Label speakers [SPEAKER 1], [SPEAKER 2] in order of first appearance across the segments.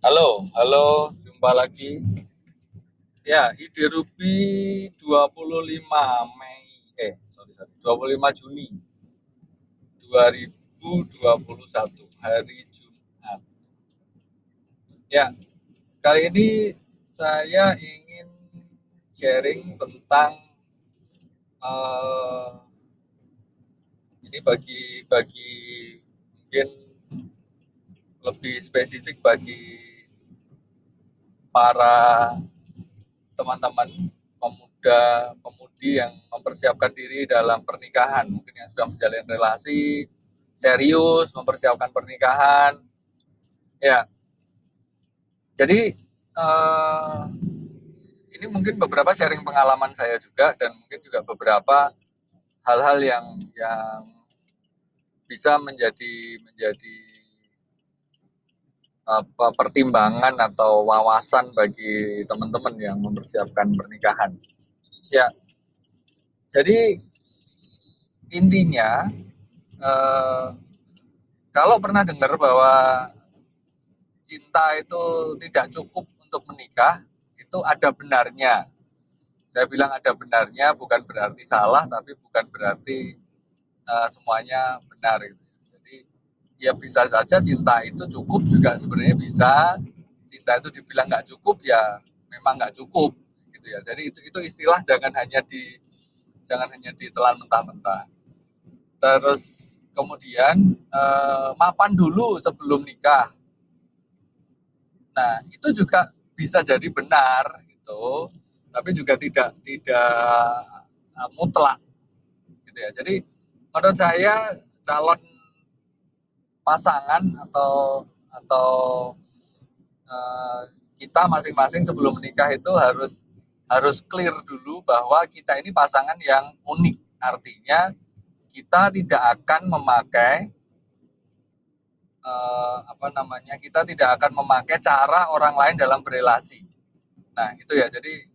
[SPEAKER 1] Halo, halo, jumpa lagi. Ya, ide Ruby 25 Mei, eh, sorry, sorry, 25 Juni 2021, hari Jumat. Ya, kali ini saya ingin sharing tentang uh, ini bagi bagi mungkin lebih spesifik bagi para teman-teman pemuda pemudi yang mempersiapkan diri dalam pernikahan. Mungkin yang sudah menjalin relasi serius mempersiapkan pernikahan. Ya. Jadi uh, ini mungkin beberapa sharing pengalaman saya juga dan mungkin juga beberapa hal-hal yang yang bisa menjadi menjadi apa pertimbangan atau wawasan bagi teman-teman yang mempersiapkan pernikahan. Ya, jadi intinya eh, kalau pernah dengar bahwa cinta itu tidak cukup untuk menikah, itu ada benarnya. Saya bilang ada benarnya bukan berarti salah, tapi bukan berarti uh, semuanya benar. Gitu. Ya bisa saja cinta itu cukup juga sebenarnya bisa. Cinta itu dibilang nggak cukup ya memang nggak cukup gitu ya. Jadi itu itu istilah jangan hanya di jangan hanya ditelan mentah-mentah. Terus kemudian uh, mapan dulu sebelum nikah. Nah itu juga bisa jadi benar gitu tapi juga tidak tidak uh, mutlak gitu ya jadi menurut saya calon pasangan atau atau uh, kita masing-masing sebelum menikah itu harus harus clear dulu bahwa kita ini pasangan yang unik artinya kita tidak akan memakai uh, apa namanya kita tidak akan memakai cara orang lain dalam berelasi. Nah itu ya jadi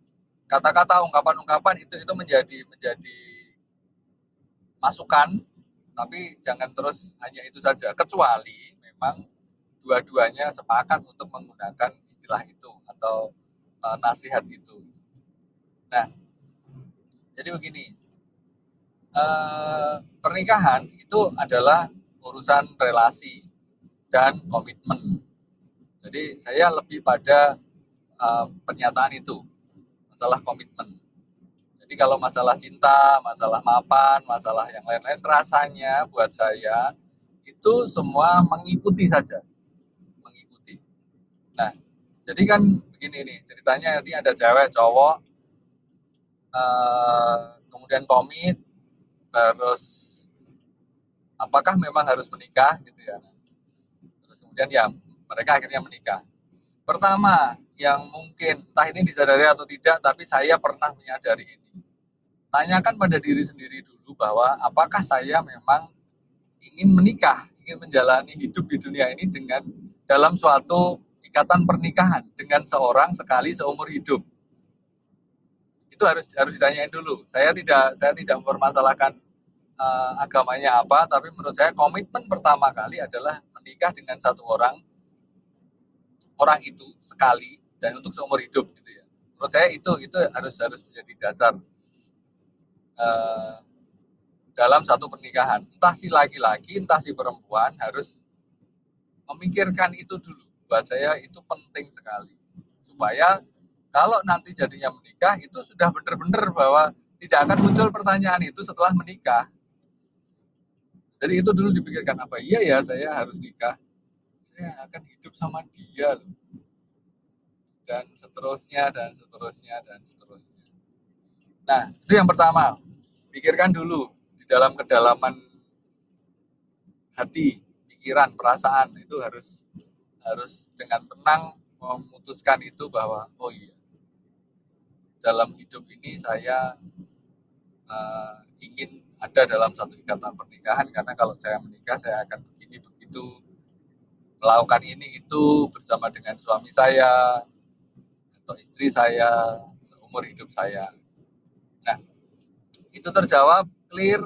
[SPEAKER 1] kata-kata ungkapan-ungkapan itu itu menjadi menjadi masukan tapi jangan terus hanya itu saja kecuali memang dua-duanya sepakat untuk menggunakan istilah itu atau uh, nasihat itu. Nah jadi begini uh, pernikahan itu adalah urusan relasi dan komitmen. Jadi saya lebih pada uh, pernyataan itu, masalah komitmen. Jadi kalau masalah cinta, masalah mapan, masalah yang lain-lain, rasanya buat saya itu semua mengikuti saja, mengikuti. Nah, jadi kan begini nih ceritanya ini ada cewek, cowok, uh, kemudian komit, terus apakah memang harus menikah gitu ya? kemudian ya mereka akhirnya menikah. Pertama, yang mungkin entah ini disadari atau tidak, tapi saya pernah menyadari ini. Tanyakan pada diri sendiri dulu bahwa apakah saya memang ingin menikah, ingin menjalani hidup di dunia ini dengan dalam suatu ikatan pernikahan dengan seorang sekali seumur hidup. Itu harus harus ditanyain dulu. Saya tidak saya tidak mempermasalahkan uh, agamanya apa, tapi menurut saya komitmen pertama kali adalah menikah dengan satu orang orang itu sekali dan untuk seumur hidup gitu ya menurut saya itu itu harus harus menjadi dasar uh, dalam satu pernikahan. Entah si laki-laki entah si perempuan harus memikirkan itu dulu. Buat saya itu penting sekali. Supaya kalau nanti jadinya menikah itu sudah benar-benar bahwa tidak akan muncul pertanyaan itu setelah menikah. Jadi itu dulu dipikirkan apa iya ya saya harus nikah. Saya akan hidup sama dia loh. Dan seterusnya dan seterusnya dan seterusnya nah itu yang pertama pikirkan dulu di dalam kedalaman hati pikiran perasaan itu harus harus dengan tenang memutuskan itu bahwa oh iya dalam hidup ini saya uh, ingin ada dalam satu ikatan pernikahan karena kalau saya menikah saya akan begini begitu melakukan ini itu bersama dengan suami saya atau istri saya seumur hidup saya. Itu terjawab clear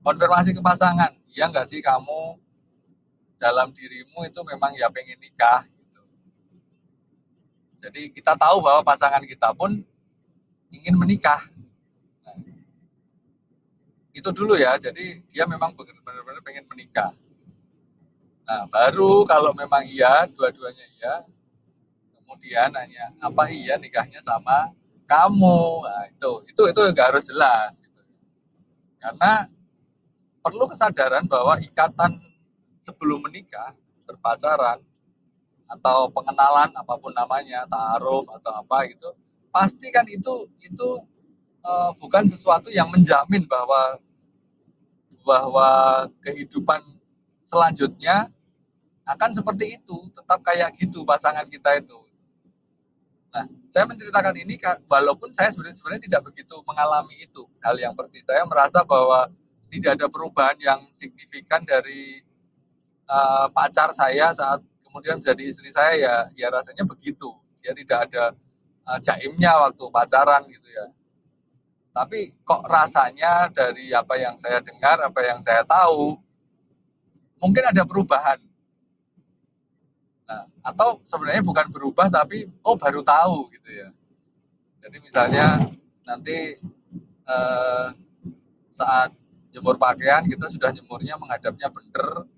[SPEAKER 1] konfirmasi ke pasangan. Ya enggak sih kamu dalam dirimu itu memang ya pengen nikah gitu. Jadi kita tahu bahwa pasangan kita pun ingin menikah. Nah, itu dulu ya. Jadi dia memang benar-benar pengen menikah. Nah, baru kalau memang iya, dua-duanya iya, kemudian nanya apa iya nikahnya sama kamu. Nah, itu itu itu nggak harus jelas. Gitu. Karena perlu kesadaran bahwa ikatan sebelum menikah, berpacaran, atau pengenalan apa pun namanya taaruf atau apa gitu pasti kan itu itu uh, bukan sesuatu yang menjamin bahwa bahwa kehidupan selanjutnya akan seperti itu tetap kayak gitu pasangan kita itu nah saya menceritakan ini walaupun saya sebenarnya sebenarnya tidak begitu mengalami itu hal yang persis saya merasa bahwa tidak ada perubahan yang signifikan dari uh, pacar saya saat kemudian menjadi istri saya ya ya rasanya begitu. Dia tidak ada uh, jaimnya waktu pacaran gitu ya. Tapi kok rasanya dari apa yang saya dengar apa yang saya tahu mungkin ada perubahan nah, atau sebenarnya bukan berubah tapi oh baru tahu gitu ya. Jadi misalnya nanti uh, saat jemur pakaian kita sudah jemurnya menghadapnya bener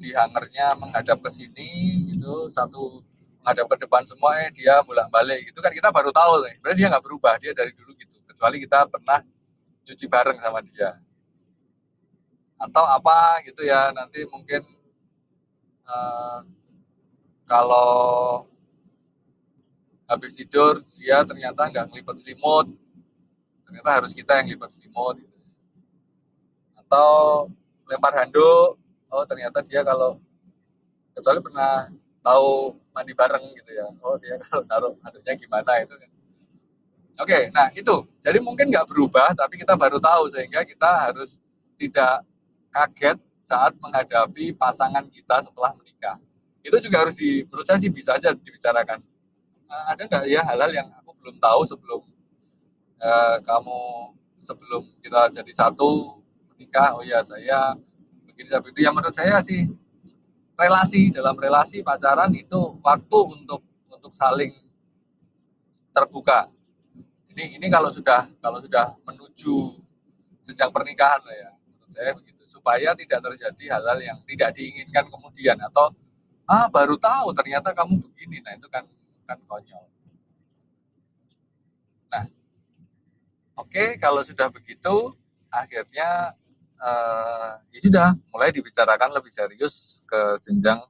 [SPEAKER 1] di hangernya menghadap ke sini gitu satu menghadap ke depan semua eh dia bolak balik gitu kan kita baru tahu nih sebenarnya dia nggak berubah dia dari dulu gitu kecuali kita pernah cuci bareng sama dia. Atau apa gitu ya nanti mungkin uh, kalau habis tidur dia ternyata nggak ngelipet selimut. Ternyata harus kita yang lipat selimut. Atau lempar handuk. Oh ternyata dia kalau kecuali pernah tahu mandi bareng gitu ya. Oh dia kalau naruh aduknya gimana itu kan. Oke nah itu. Jadi mungkin nggak berubah tapi kita baru tahu sehingga kita harus tidak kaget saat menghadapi pasangan kita setelah menikah itu juga harus di menurut saya sih bisa aja dibicarakan. Nah, ada nggak ya hal-hal yang aku belum tahu sebelum uh, kamu sebelum kita jadi satu menikah? Oh ya saya begini itu. Yang menurut saya sih relasi dalam relasi pacaran itu waktu untuk untuk saling terbuka. Ini ini kalau sudah kalau sudah menuju sejak pernikahan ya. Menurut saya begitu. Supaya tidak terjadi hal-hal yang tidak diinginkan kemudian atau ah baru tahu ternyata kamu begini. Nah itu kan kan konyol. Nah oke okay, kalau sudah begitu akhirnya uh, ya sudah mulai dibicarakan lebih serius ke jenjang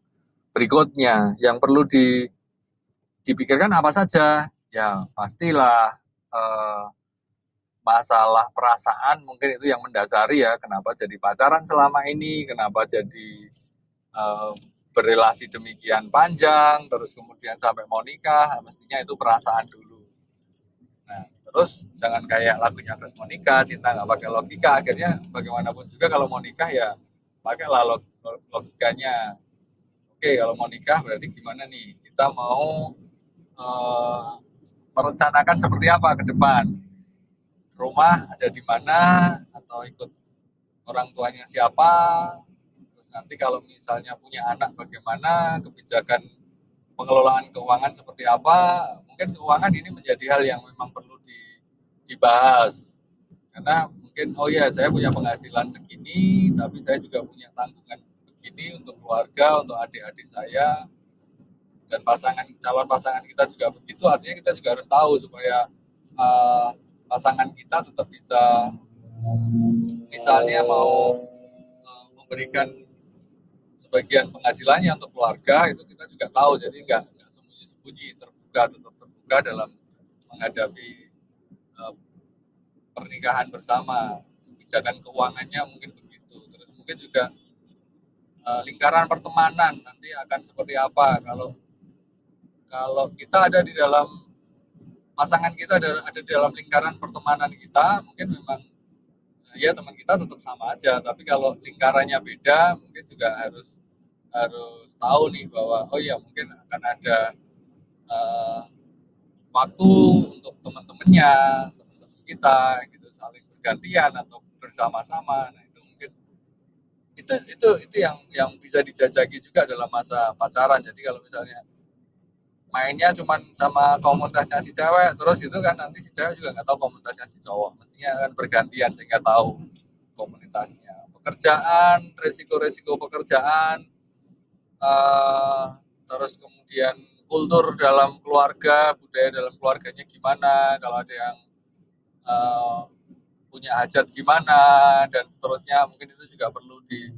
[SPEAKER 1] berikutnya. Yang perlu di dipikirkan apa saja? Ya pastilah uh, masalah perasaan mungkin itu yang mendasari ya kenapa jadi pacaran selama ini kenapa jadi uh, berrelasi demikian panjang terus kemudian sampai mau nikah mestinya itu perasaan dulu. Nah terus jangan kayak lagunya Chris Monica cinta nggak pakai logika akhirnya bagaimanapun juga kalau mau nikah ya pakailah log logikanya. Oke kalau mau nikah berarti gimana nih? Kita mau uh, merencanakan seperti apa ke depan? Rumah ada di mana? Atau ikut orang tuanya siapa nanti kalau misalnya punya anak bagaimana kebijakan pengelolaan keuangan seperti apa? Mungkin keuangan ini menjadi hal yang memang perlu dibahas. Karena mungkin oh ya saya punya penghasilan segini tapi saya juga punya tanggungan begini untuk keluarga untuk adik-adik saya. Dan pasangan calon pasangan kita juga begitu. Artinya kita juga harus tahu supaya uh, pasangan kita tetap bisa misalnya mau uh, memberikan sebagian penghasilannya untuk keluarga itu kita juga tahu. Jadi nggak sembunyi-sembunyi terbuka tetap terbuka dalam menghadapi Eh, pernikahan bersama. Kebijakan keuangannya mungkin begitu. Terus mungkin juga uh, lingkaran pertemanan nanti akan seperti apa. Kalau kalau kita ada di dalam pasangan kita ada ada di dalam lingkaran pertemanan kita mungkin memang ya teman kita tetap sama aja. Tapi kalau lingkarannya beda mungkin juga harus harus tahu nih bahwa oh ya mungkin akan ada uh, waktu untuk teman-temannya teman-teman kita gitu saling bergantian atau bersama-sama. Nah itu mungkin itu itu itu yang yang bisa dijajaki juga dalam masa pacaran. Jadi kalau misalnya mainnya cuman sama komunitasnya si cewek terus itu kan nanti si cewek juga nggak tahu komunitasnya si cowok. Mestinya akan bergantian sehingga tahu komunitasnya. Pekerjaan resiko-resiko pekerjaan uh, terus kemudian kultur dalam keluarga budaya dalam keluarganya gimana kalau ada yang uh, punya hajat gimana dan seterusnya mungkin itu juga perlu di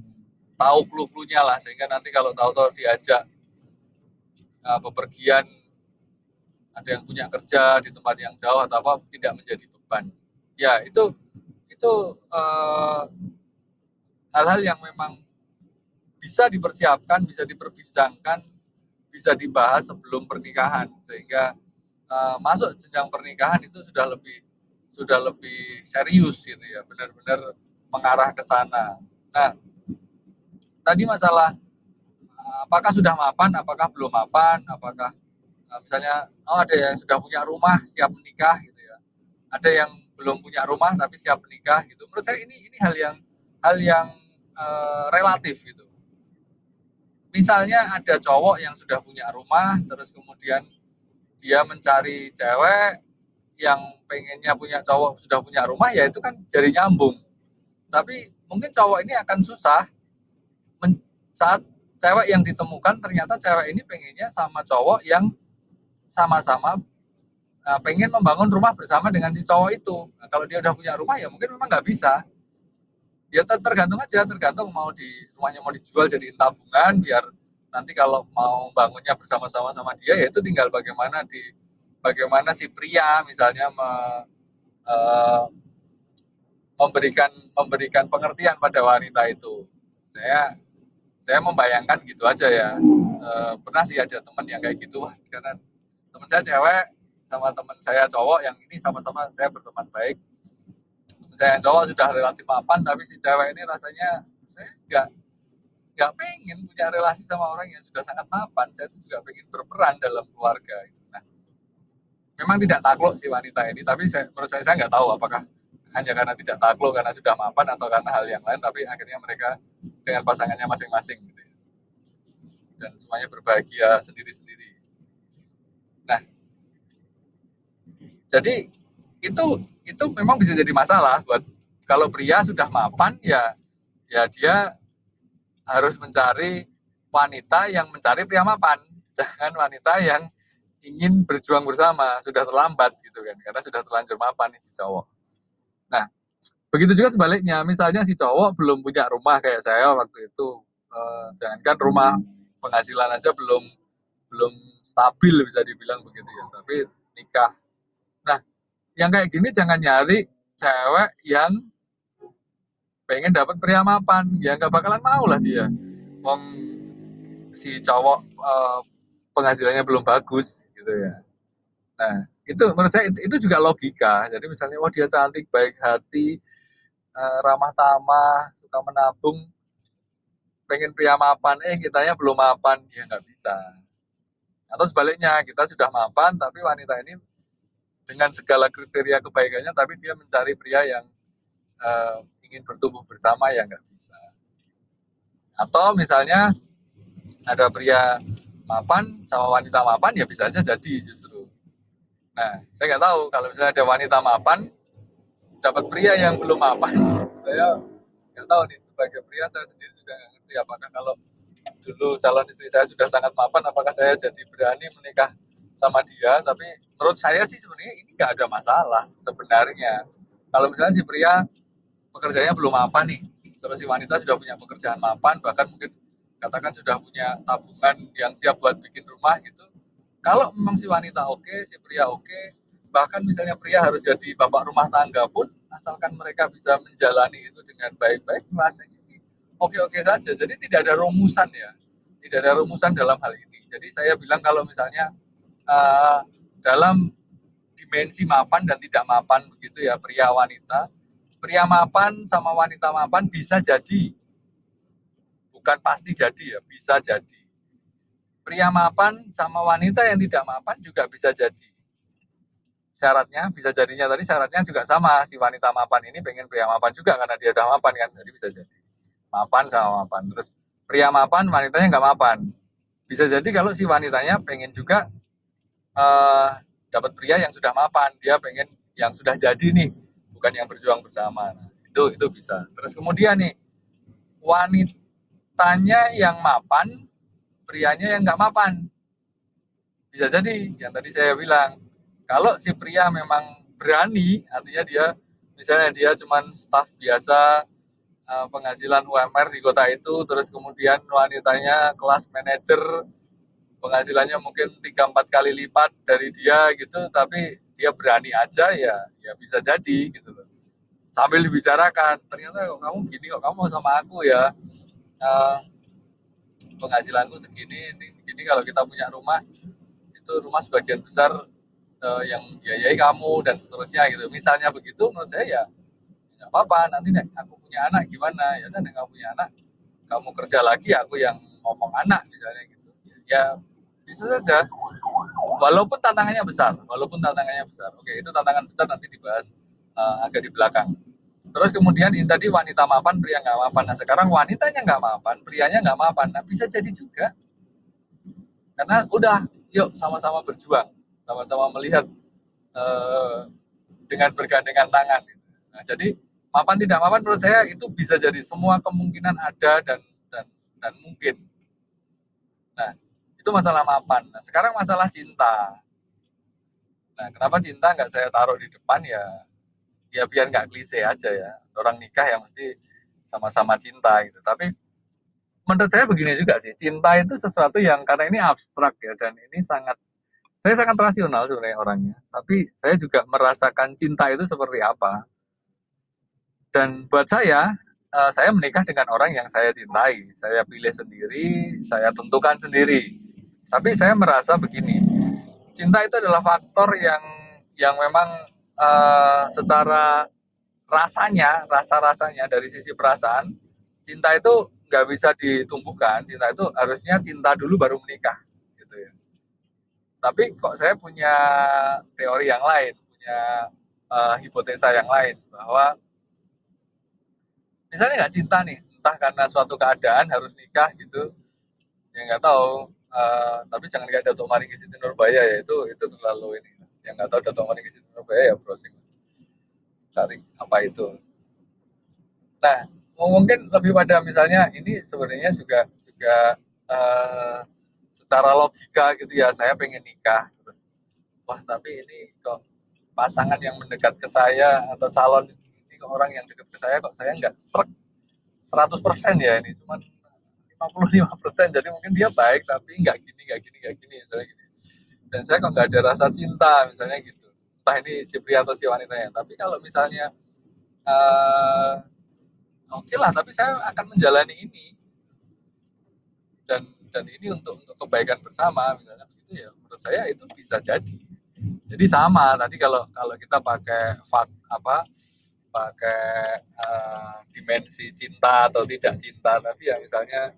[SPEAKER 1] tahu clue-cluenya lah sehingga nanti kalau tahu-tahu diajak uh, bepergian ada yang punya kerja di tempat yang jauh atau apa tidak menjadi beban. Ya itu itu hal eh, hal-hal yang memang bisa dipersiapkan bisa diperbincangkan bisa dibahas sebelum pernikahan sehingga uh, masuk jenjang pernikahan itu sudah lebih sudah lebih serius gitu ya benar-benar mengarah ke sana nah tadi masalah apakah sudah mapan, apakah belum mapan, apakah uh, misalnya oh ada yang sudah punya rumah siap menikah gitu ya, ada yang belum punya rumah tapi siap menikah gitu. Menurut saya ini ini hal yang hal yang uh, relatif gitu. Misalnya ada cowok yang sudah punya rumah, terus kemudian dia mencari cewek yang pengennya punya cowok sudah punya rumah, ya itu kan jadi nyambung. Tapi mungkin cowok ini akan susah saat cewek yang ditemukan ternyata cewek ini pengennya sama cowok yang sama-sama uh, pengen membangun rumah bersama dengan si cowok itu. Nah, kalau dia udah punya rumah ya mungkin memang nggak bisa. Ya tergantung aja, tergantung mau di rumahnya mau dijual jadi tabungan biar nanti kalau mau bangunnya bersama-sama sama dia ya itu tinggal bagaimana di bagaimana si pria misalnya me, uh, memberikan memberikan pengertian pada wanita itu. Saya saya membayangkan gitu aja ya e, pernah sih ada teman yang kayak gitu karena teman saya cewek sama teman saya cowok yang ini sama-sama saya berteman baik saya yang cowok sudah relatif mapan tapi si cewek ini rasanya saya nggak nggak pengen punya relasi sama orang yang sudah sangat mapan. Saya tuh juga pengen berperan dalam keluarga nah memang tidak takluk si wanita ini tapi saya, menurut saya saya nggak tahu apakah hanya karena tidak takluk karena sudah mapan atau karena hal yang lain tapi akhirnya mereka dengan pasangannya masing-masing gitu ya. dan semuanya berbahagia sendiri-sendiri. Nah jadi itu itu memang bisa jadi masalah buat kalau pria sudah mapan ya ya dia harus mencari wanita yang mencari pria mapan. Jangan wanita yang ingin berjuang bersama sudah terlambat gitu kan karena sudah terlanjur mapan si cowok. Nah, begitu juga sebaliknya, misalnya si cowok belum punya rumah kayak saya waktu itu, eh, jangankan rumah penghasilan aja belum belum stabil bisa dibilang begitu ya, tapi nikah. Yang kayak gini jangan nyari cewek yang pengen dapat pria mapan, ya nggak bakalan mau lah dia. Wong si cowok eh, penghasilannya belum bagus gitu ya. Nah, itu menurut saya itu, juga logika jadi misalnya wah dia cantik baik hati uh, ramah tamah suka menabung pengen pria mapan eh kitanya belum mapan ya nggak bisa atau sebaliknya kita sudah mapan tapi wanita ini dengan segala kriteria kebaikannya tapi dia mencari pria yang uh, ingin bertumbuh bersama ya nggak bisa. Atau misalnya ada pria mapan sama wanita mapan ya bisa aja jadi justru. Nah, saya nggak tahu kalau misalnya ada wanita mapan dapat pria yang belum mapan, saya nggak tahu nih sebagai pria saya sendiri juga nggak ngerti apakah kalau dulu calon istri saya sudah sangat mapan, apakah saya jadi berani menikah sama dia? Tapi menurut saya sih sebenarnya ini nggak ada masalah sebenarnya. Kalau misalnya si pria pekerjaannya belum mapan nih, terus si wanita sudah punya pekerjaan mapan, bahkan mungkin katakan sudah punya tabungan yang siap buat bikin rumah gitu, kalau memang si wanita oke, okay, si pria oke, okay, bahkan misalnya pria harus jadi bapak rumah tangga pun, asalkan mereka bisa menjalani itu dengan baik-baik, rasanya sih oke-oke saja. Jadi tidak ada rumusan ya, tidak ada rumusan dalam hal ini. Jadi saya bilang kalau misalnya uh, dalam dimensi mapan dan tidak mapan begitu ya pria wanita, pria mapan sama wanita mapan bisa jadi, bukan pasti jadi ya, bisa jadi pria mapan sama wanita yang tidak mapan juga bisa jadi. Syaratnya bisa jadinya tadi syaratnya juga sama. Si wanita mapan ini pengen pria mapan juga karena dia udah mapan kan. Jadi bisa jadi. Mapan sama mapan. Terus pria mapan, wanitanya nggak mapan. Bisa jadi kalau si wanitanya pengen juga uh, dapat pria yang sudah mapan dia pengen yang sudah jadi nih bukan yang berjuang bersama. Nah, itu itu bisa. Terus kemudian nih wanitanya yang mapan prianya yang nggak mapan. Bisa jadi yang tadi saya bilang. Kalau si pria memang berani artinya dia misalnya dia cuman staff biasa uh, penghasilan UMR di kota itu terus kemudian wanitanya kelas manajer penghasilannya mungkin tiga empat kali lipat dari dia gitu tapi dia berani aja ya ya bisa jadi gitu loh. Sambil dibicarakan ternyata kok kamu gini kok kamu sama aku ya? Uh, penghasilanku segini ini gini kalau kita punya rumah itu rumah sebagian besar uh, yang biayai kamu dan seterusnya gitu. Misalnya begitu menurut saya ya nggak apa-apa nanti nek aku punya anak gimana? Ya udah kamu punya anak kamu kerja lagi aku yang ngomong anak misalnya gitu. Ya bisa saja. Walaupun tantangannya besar walaupun tantangannya besar. Oke itu tantangan besar nanti dibahas uh, agak di belakang. Terus kemudian ini tadi wanita mapan pria nggak mapan. Nah sekarang wanitanya nggak mapan prianya nggak mapan. Nah bisa jadi juga. Karena udah yuk sama-sama berjuang. Sama-sama melihat uh, dengan bergandengan tangan. Nah jadi mapan tidak mapan menurut saya itu bisa jadi semua kemungkinan ada dan dan dan mungkin. Nah itu masalah mapan. Nah, sekarang masalah cinta. Nah, kenapa cinta nggak saya taruh di depan ya? Ya biar nggak klise aja ya. Orang nikah yang mesti sama-sama cinta gitu. Tapi menurut saya begini juga sih. Cinta itu sesuatu yang karena ini abstrak ya dan ini sangat saya sangat rasional sebenarnya orangnya. Tapi saya juga merasakan cinta itu seperti apa. Dan buat saya uh, saya menikah dengan orang yang saya cintai. Saya pilih sendiri, saya tentukan sendiri. Tapi saya merasa begini, cinta itu adalah faktor yang yang memang uh, secara rasanya, rasa-rasanya dari sisi perasaan, cinta itu nggak bisa ditumbuhkan. Cinta itu harusnya cinta dulu baru menikah, gitu ya. Tapi kok saya punya teori yang lain, punya uh, hipotesa yang lain bahwa misalnya nggak cinta nih, entah karena suatu keadaan harus nikah gitu, ya nggak tahu uh, tapi jangan kayak Datuk Maringgi Siti Nurbaya ya itu itu terlalu ini. Yang nggak tahu Datuk Maringgi Siti Nurbaya ya browsing. Cari apa itu. Nah mungkin lebih pada misalnya ini sebenarnya juga juga uh, secara logika gitu ya saya pengen nikah terus wah tapi ini kok pasangan yang mendekat ke saya atau calon ini kok orang yang dekat ke saya kok saya nggak serak 100% ya ini cuman 55% jadi mungkin dia baik tapi nggak gini nggak gini nggak gini misalnya gini. Dan saya kok nggak ada rasa cinta misalnya gitu. Entah ini si pria atau si wanitanya tapi kalau misalnya uh, oke okay lah tapi saya akan menjalani ini. Dan dan ini untuk untuk kebaikan bersama misalnya begitu ya menurut saya itu bisa jadi. Jadi sama tadi kalau kalau kita pakai fak apa pakai uh, dimensi cinta atau tidak cinta tapi ya misalnya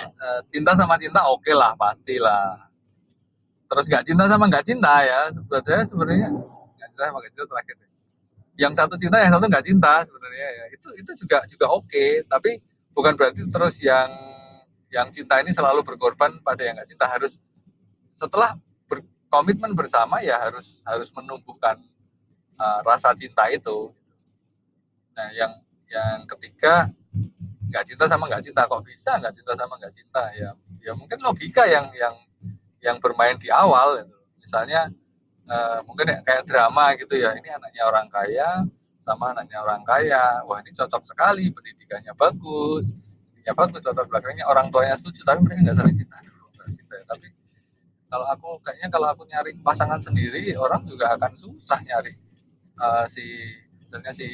[SPEAKER 1] Eh, cinta sama cinta oke okay lah pastilah. Terus nggak cinta sama nggak cinta ya buat saya sebenarnya nggak cinta sama nggak cinta terakhir yang satu cinta yang satu nggak cinta sebenarnya ya. Itu itu juga juga oke okay. tapi bukan berarti terus yang yang cinta ini selalu berkorban pada yang nggak cinta. Harus setelah berkomitmen bersama ya harus harus menumbuhkan uh, rasa cinta itu. Nah yang yang ketiga nggak cinta sama nggak cinta kok bisa nggak cinta sama nggak cinta ya ya mungkin logika yang yang yang bermain di awal gitu. misalnya uh, mungkin kayak drama gitu ya ini anaknya orang kaya sama anaknya orang kaya wah ini cocok sekali pendidikannya bagus ya bagus latar belakangnya orang tuanya setuju tapi mereka nggak saling cinta Aduh, gak cinta ya. tapi kalau aku kayaknya kalau aku nyari pasangan sendiri orang juga akan susah nyari uh, si misalnya si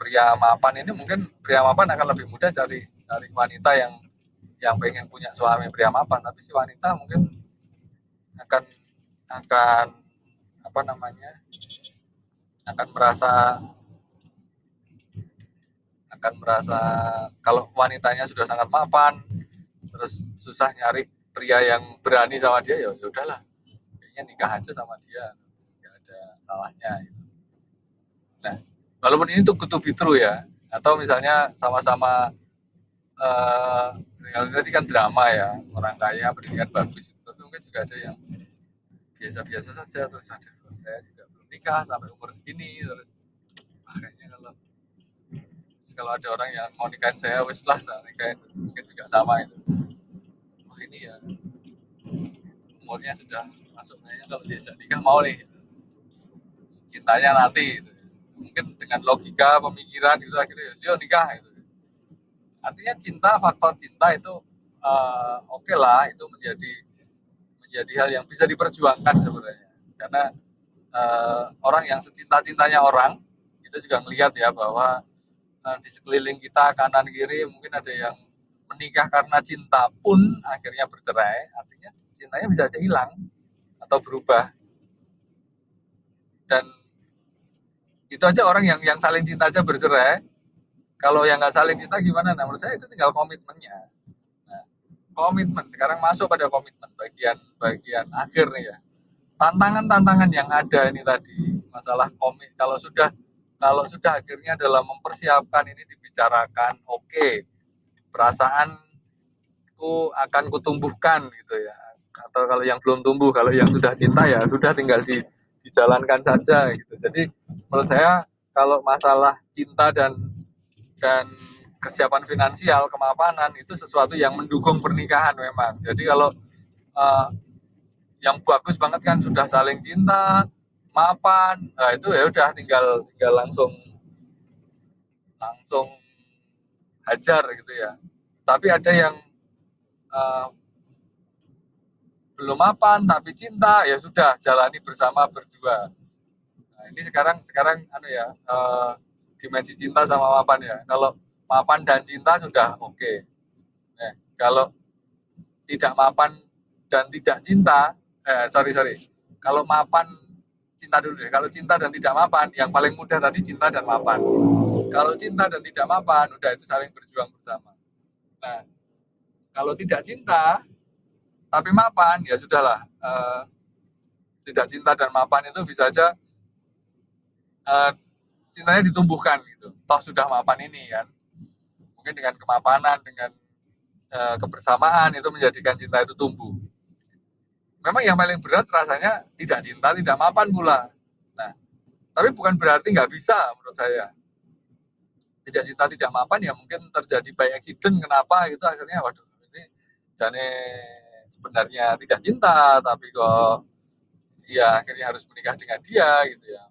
[SPEAKER 1] pria mapan ini mungkin pria mapan akan lebih mudah cari cari wanita yang yang pengen punya suami pria mapan tapi si wanita mungkin akan akan apa namanya akan merasa akan merasa kalau wanitanya sudah sangat mapan terus susah nyari pria yang berani sama dia ya, ya udahlah kayaknya nikah aja sama dia nggak ada salahnya gitu. nah walaupun ini tuh kutu ya atau misalnya sama-sama uh, tadi kan drama ya orang kaya pendidikan bagus tapi mungkin juga ada yang biasa-biasa saja terus ada saya juga belum nikah sampai umur segini terus kayaknya kalau kalau ada orang yang mau nikahin saya wes lah saya nikahin mungkin juga sama itu wah ini ya umurnya sudah masuk kayaknya kalau diajak nikah mau nih cintanya nanti gitu. Mungkin dengan logika pemikiran gitu akhirnya ya nikah gitu. Artinya cinta faktor cinta itu uh, oke okay lah itu menjadi menjadi hal yang bisa diperjuangkan sebenarnya. Karena uh, orang yang secinta-cintanya orang itu juga melihat ya bahwa uh, di sekeliling kita kanan kiri mungkin ada yang menikah karena cinta pun akhirnya bercerai artinya cintanya bisa aja hilang atau berubah. Dan itu aja orang yang yang saling cinta aja bercerai. Kalau yang nggak saling cinta gimana? Nah menurut saya itu tinggal komitmennya. Nah, komitmen. Sekarang masuk pada komitmen bagian bagian akhir nih ya. Tantangan-tantangan yang ada ini tadi. Masalah komit kalau sudah kalau sudah akhirnya dalam mempersiapkan ini dibicarakan oke. Okay, perasaanku akan kutumbuhkan gitu ya. Atau kalau yang belum tumbuh kalau yang sudah cinta ya sudah tinggal di, dijalankan saja gitu jadi menurut saya kalau masalah cinta dan dan kesiapan finansial, kemapanan itu sesuatu yang mendukung pernikahan memang. Jadi kalau uh, yang bagus banget kan sudah saling cinta, mapan, nah itu ya udah tinggal tinggal langsung langsung hajar gitu ya. Tapi ada yang uh, belum mapan tapi cinta ya sudah jalani bersama berdua. Nah, ini sekarang sekarang anu ya uh, dimensi cinta sama mapan ya. Kalau mapan dan cinta sudah oke. Okay. Nah, kalau tidak mapan dan tidak cinta, eh, sorry sorry. Kalau mapan cinta dulu deh. Kalau cinta dan tidak mapan, yang paling mudah tadi cinta dan mapan. Kalau cinta dan tidak mapan, udah itu saling berjuang bersama. Nah, kalau tidak cinta tapi mapan, ya sudahlah. Eh, tidak cinta dan mapan itu bisa aja eh, cintanya ditumbuhkan gitu. Toh sudah mapan ini kan. Mungkin dengan kemapanan, dengan e, kebersamaan itu menjadikan cinta itu tumbuh. Memang yang paling berat rasanya tidak cinta, tidak mapan pula. Nah, tapi bukan berarti nggak bisa menurut saya. Tidak cinta, tidak mapan ya mungkin terjadi by accident. Kenapa itu akhirnya waduh ini jane sebenarnya tidak cinta tapi kok ya akhirnya harus menikah dengan dia gitu ya.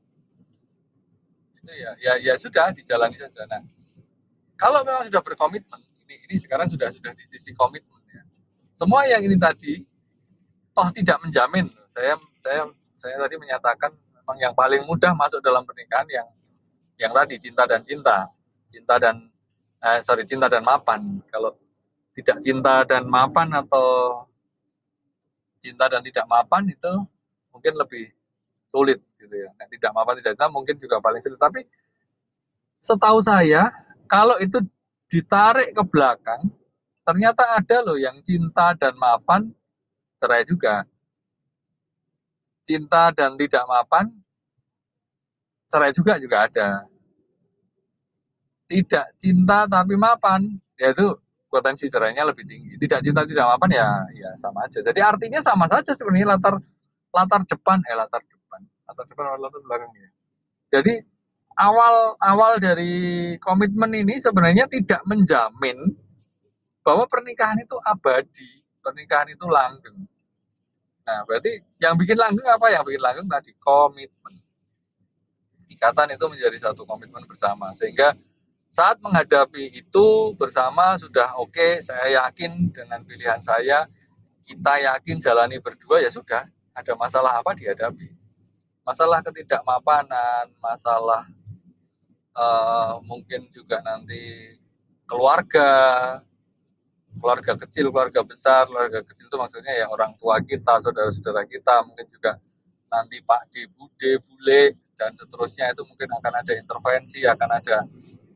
[SPEAKER 1] Itu ya ya ya sudah dijalani saja. Nah kalau memang sudah berkomitmen ini ini sekarang sudah sudah di sisi komitmen ya. Semua yang ini tadi toh tidak menjamin. Saya saya saya tadi menyatakan memang yang paling mudah masuk dalam pernikahan yang yang tadi cinta dan cinta. Cinta dan eh, sorry cinta dan mapan. Kalau tidak cinta dan mapan atau cinta dan tidak mapan itu mungkin lebih sulit gitu ya. Nah, tidak mapan tidak cinta mungkin juga paling sulit. Tapi setahu saya kalau itu ditarik ke belakang, ternyata ada loh yang cinta dan mapan cerai juga. Cinta dan tidak mapan cerai juga juga ada. Tidak cinta tapi mapan, yaitu potensi cerainya lebih tinggi. Tidak cinta tidak mapan ya ya sama aja. Jadi artinya sama saja sebenarnya latar latar depan eh latar depan atau latar belakang ya. Jadi awal awal dari komitmen ini sebenarnya tidak menjamin bahwa pernikahan itu abadi, pernikahan itu langgeng. Nah, berarti yang bikin langgeng apa? Yang bikin langgeng tadi komitmen. Ikatan itu menjadi satu komitmen bersama sehingga saat menghadapi itu bersama sudah oke, okay, saya yakin dengan pilihan saya, kita yakin jalani berdua ya sudah, ada masalah apa dihadapi? Masalah ketidakmapanan, masalah uh, mungkin juga nanti keluarga, keluarga kecil, keluarga besar, keluarga kecil itu maksudnya ya orang tua kita, saudara-saudara kita, mungkin juga nanti Pak D, Bude, Bule, dan seterusnya itu mungkin akan ada intervensi, akan ada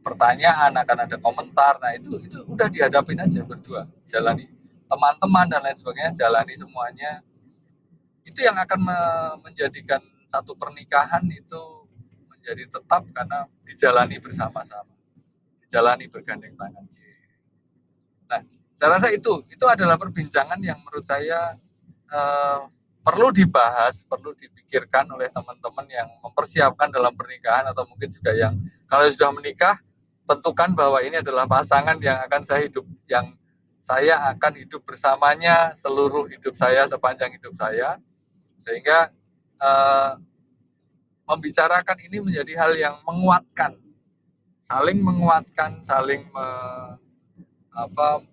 [SPEAKER 1] pertanyaan, akan ada komentar. Nah itu itu udah dihadapin aja berdua, jalani teman-teman dan lain sebagainya, jalani semuanya. Itu yang akan menjadikan satu pernikahan itu menjadi tetap karena dijalani bersama-sama, dijalani bergandeng tangan. Nah, saya rasa itu itu adalah perbincangan yang menurut saya uh, perlu dibahas, perlu dipikirkan oleh teman-teman yang mempersiapkan dalam pernikahan atau mungkin juga yang kalau sudah menikah tentukan bahwa ini adalah pasangan yang akan saya hidup yang saya akan hidup bersamanya seluruh hidup saya sepanjang hidup saya. Sehingga uh, membicarakan ini menjadi hal yang menguatkan. Saling menguatkan saling me, apa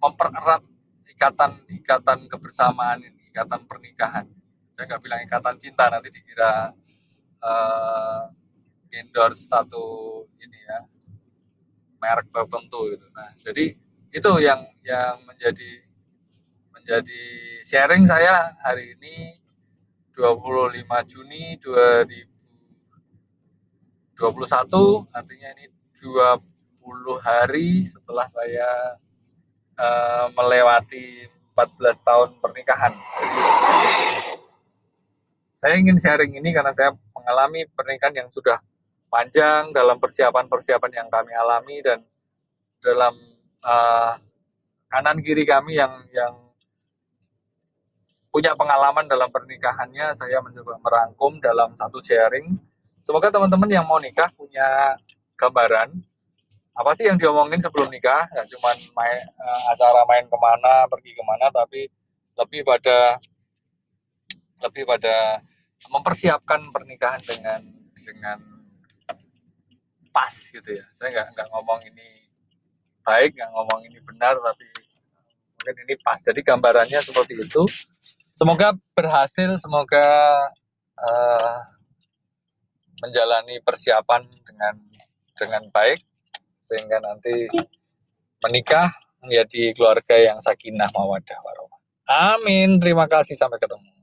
[SPEAKER 1] mempererat ikatan-ikatan kebersamaan ini, ikatan pernikahan. Saya nggak bilang ikatan cinta nanti dikira uh, endorse satu ini ya merek tertentu itu. Nah, jadi itu yang yang menjadi menjadi sharing saya hari ini 25 Juni 2021 artinya ini 20 hari setelah saya uh, melewati 14 tahun pernikahan. Saya ingin sharing ini karena saya mengalami pernikahan yang sudah panjang dalam persiapan-persiapan yang kami alami dan dalam uh, kanan kiri kami yang yang punya pengalaman dalam pernikahannya saya mencoba merangkum dalam satu sharing. Semoga teman-teman yang mau nikah punya gambaran apa sih yang diomongin sebelum nikah nggak cuma main uh, acara main ke mana pergi ke mana tapi lebih pada lebih pada mempersiapkan pernikahan dengan dengan pas gitu ya saya nggak nggak ngomong ini baik nggak ngomong ini benar tapi mungkin ini pas jadi gambarannya seperti itu semoga berhasil semoga uh, menjalani persiapan dengan dengan baik sehingga nanti menikah menjadi keluarga yang sakinah mawadah warohmah. Amin. Terima kasih sampai ketemu.